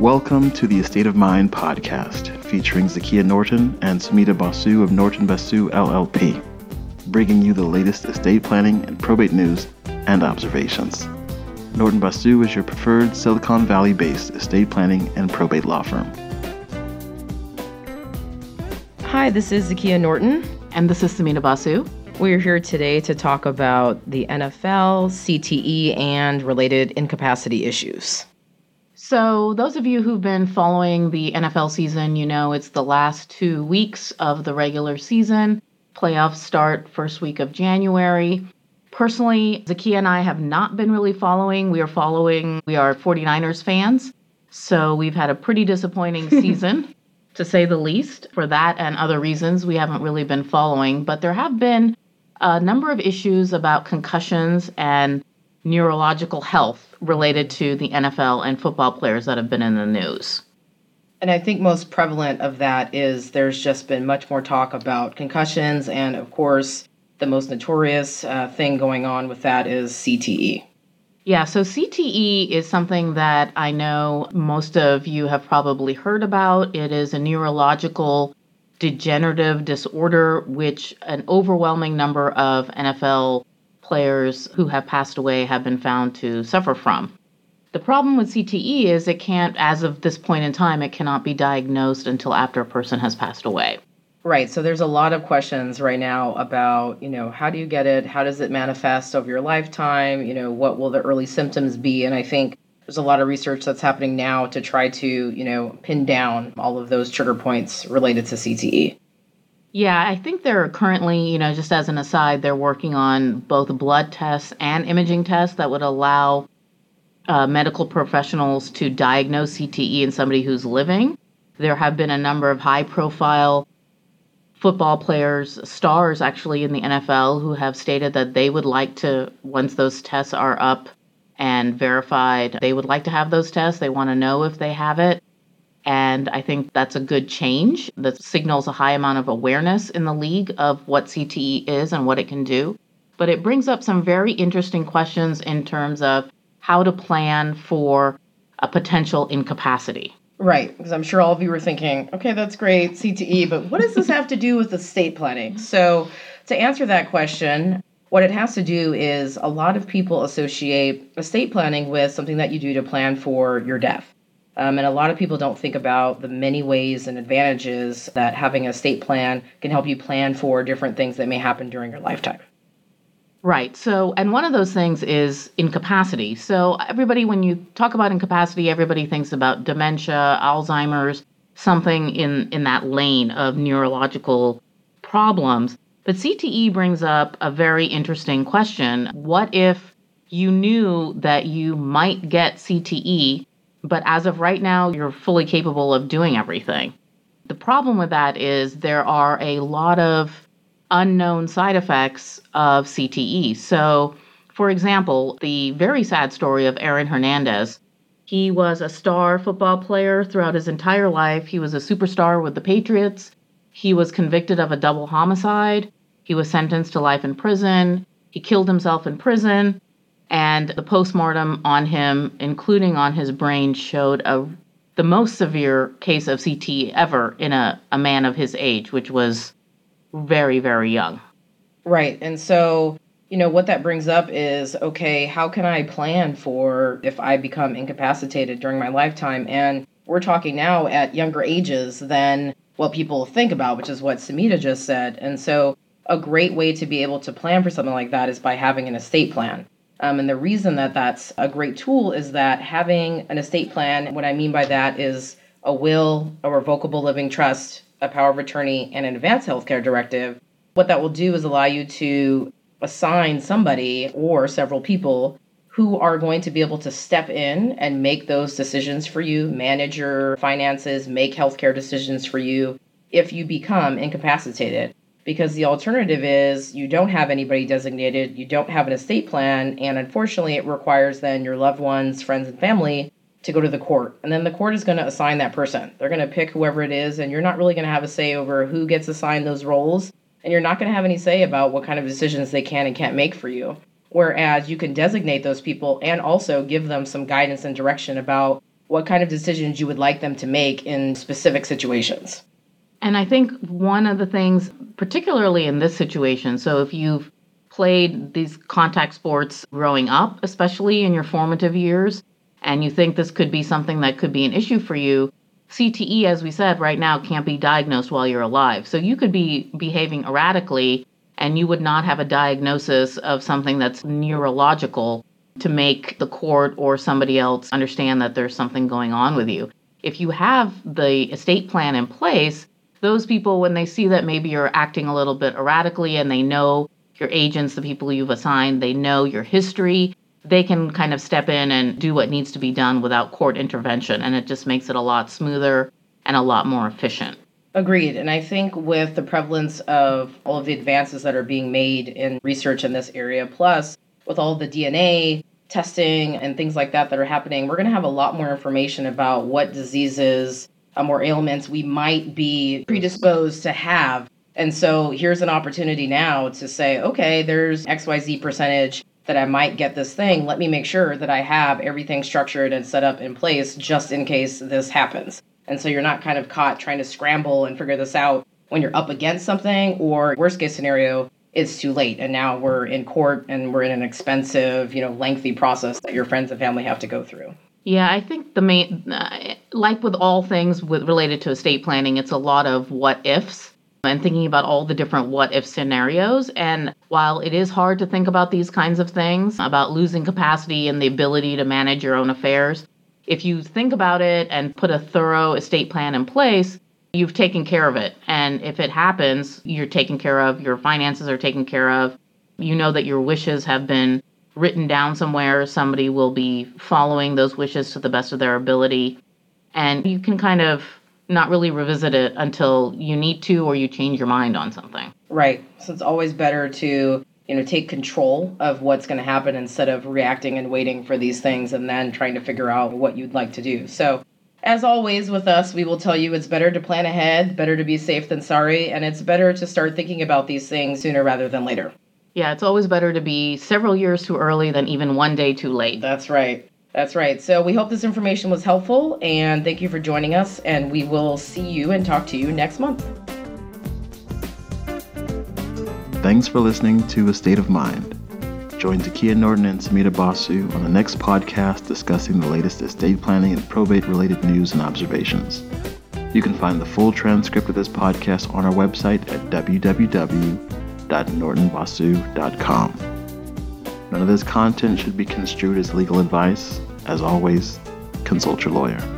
Welcome to the Estate of Mind podcast, featuring Zakia Norton and Sumita Basu of Norton Basu LLP, bringing you the latest estate planning and probate news and observations. Norton Basu is your preferred Silicon Valley based estate planning and probate law firm. Hi, this is Zakia Norton. And this is Sumita Basu. We're here today to talk about the NFL, CTE, and related incapacity issues. So, those of you who've been following the NFL season, you know it's the last two weeks of the regular season. Playoffs start first week of January. Personally, Zakia and I have not been really following. We are following, we are 49ers fans. So, we've had a pretty disappointing season, to say the least. For that and other reasons, we haven't really been following. But there have been a number of issues about concussions and neurological health related to the NFL and football players that have been in the news. And I think most prevalent of that is there's just been much more talk about concussions. And of course, the most notorious uh, thing going on with that is CTE. Yeah, so CTE is something that I know most of you have probably heard about. It is a neurological degenerative disorder, which an overwhelming number of NFL players who have passed away have been found to suffer from. The problem with CTE is it can't, as of this point in time, it cannot be diagnosed until after a person has passed away. Right. So there's a lot of questions right now about, you know, how do you get it? How does it manifest over your lifetime? You know, what will the early symptoms be? And I think there's a lot of research that's happening now to try to, you know, pin down all of those trigger points related to CTE. Yeah, I think they're currently, you know, just as an aside, they're working on both blood tests and imaging tests that would allow uh, medical professionals to diagnose CTE in somebody who's living. There have been a number of high profile football players, stars actually in the NFL, who have stated that they would like to, once those tests are up and verified, they would like to have those tests. They want to know if they have it. And I think that's a good change that signals a high amount of awareness in the league of what CTE is and what it can do. But it brings up some very interesting questions in terms of how to plan for a potential incapacity. Right, because I'm sure all of you were thinking, okay, that's great, CTE, but what does this have to do with estate planning? So, to answer that question, what it has to do is a lot of people associate estate planning with something that you do to plan for your death. Um, and a lot of people don't think about the many ways and advantages that having an estate plan can help you plan for different things that may happen during your lifetime. Right. So, and one of those things is incapacity. So, everybody, when you talk about incapacity, everybody thinks about dementia, Alzheimer's, something in, in that lane of neurological problems. But CTE brings up a very interesting question. What if you knew that you might get CTE but as of right now, you're fully capable of doing everything. The problem with that is there are a lot of unknown side effects of CTE. So, for example, the very sad story of Aaron Hernandez. He was a star football player throughout his entire life. He was a superstar with the Patriots. He was convicted of a double homicide. He was sentenced to life in prison. He killed himself in prison and the postmortem on him, including on his brain, showed a the most severe case of CTE ever in a, a man of his age, which was very, very young. Right. And so, you know, what that brings up is okay, how can I plan for if I become incapacitated during my lifetime? And we're talking now at younger ages than what people think about, which is what Sumita just said. And so, a great way to be able to plan for something like that is by having an estate plan. Um, and the reason that that's a great tool is that having an estate plan, what I mean by that is a will, a revocable living trust, a power of attorney, and an advance healthcare directive. What that will do is allow you to assign somebody or several people who are going to be able to step in and make those decisions for you, manage your finances, make healthcare decisions for you if you become incapacitated because the alternative is you don't have anybody designated, you don't have an estate plan, and unfortunately, it requires then your loved ones, friends, and family to go to the court. And then the court is going to assign that person. They're going to pick whoever it is, and you're not really going to have a say over who gets assigned those roles. And you're not going to have any say about what kind of decisions they can and can't make for you. Whereas you can designate those people and also give them some guidance and direction about what kind of decisions you would like them to make in specific situations. And I think one of the things, particularly in this situation, so if you've played these contact sports growing up, especially in your formative years, and you think this could be something that could be an issue for you, CTE, as we said, right now can't be diagnosed while you're alive. So you could be behaving erratically and you would not have a diagnosis of something that's neurological to make the court or somebody else understand that there's something going on with you. If you have the estate plan in place, those people, when they see that maybe you're acting a little bit erratically and they know your agents, the people you've assigned, they know your history, they can kind of step in and do what needs to be done without court intervention. And it just makes it a lot smoother and a lot more efficient. Agreed. And I think with the prevalence of all of the advances that are being made in research in this area, plus with all the DNA testing and things like that that are happening, we're going to have a lot more information about what diseases um, or ailments we might be predisposed to have. And so here's an opportunity now to say, okay, there's XYZ percentage that I might get this thing. Let me make sure that I have everything structured and set up in place just in case this happens. And so you're not kind of caught trying to scramble and figure this out when you're up against something, or worst case scenario, it's too late. And now we're in court and we're in an expensive, you know, lengthy process that your friends and family have to go through. Yeah, I think the main, uh, like with all things with related to estate planning, it's a lot of what ifs and thinking about all the different what if scenarios. And while it is hard to think about these kinds of things, about losing capacity and the ability to manage your own affairs, if you think about it and put a thorough estate plan in place, you've taken care of it. And if it happens, you're taken care of, your finances are taken care of. You know that your wishes have been written down somewhere. Somebody will be following those wishes to the best of their ability. And you can kind of not really revisit it until you need to or you change your mind on something. Right. So it's always better to, you know, take control of what's going to happen instead of reacting and waiting for these things and then trying to figure out what you'd like to do. So as always with us, we will tell you it's better to plan ahead, better to be safe than sorry, and it's better to start thinking about these things sooner rather than later. Yeah, it's always better to be several years too early than even one day too late. That's right. That's right. So we hope this information was helpful and thank you for joining us. And we will see you and talk to you next month. Thanks for listening to Estate of Mind. Join Zakia Norton and Sumita Basu on the next podcast discussing the latest estate planning and probate related news and observations. You can find the full transcript of this podcast on our website at www.nortonbasu.com. None of this content should be construed as legal advice. As always, consult your lawyer.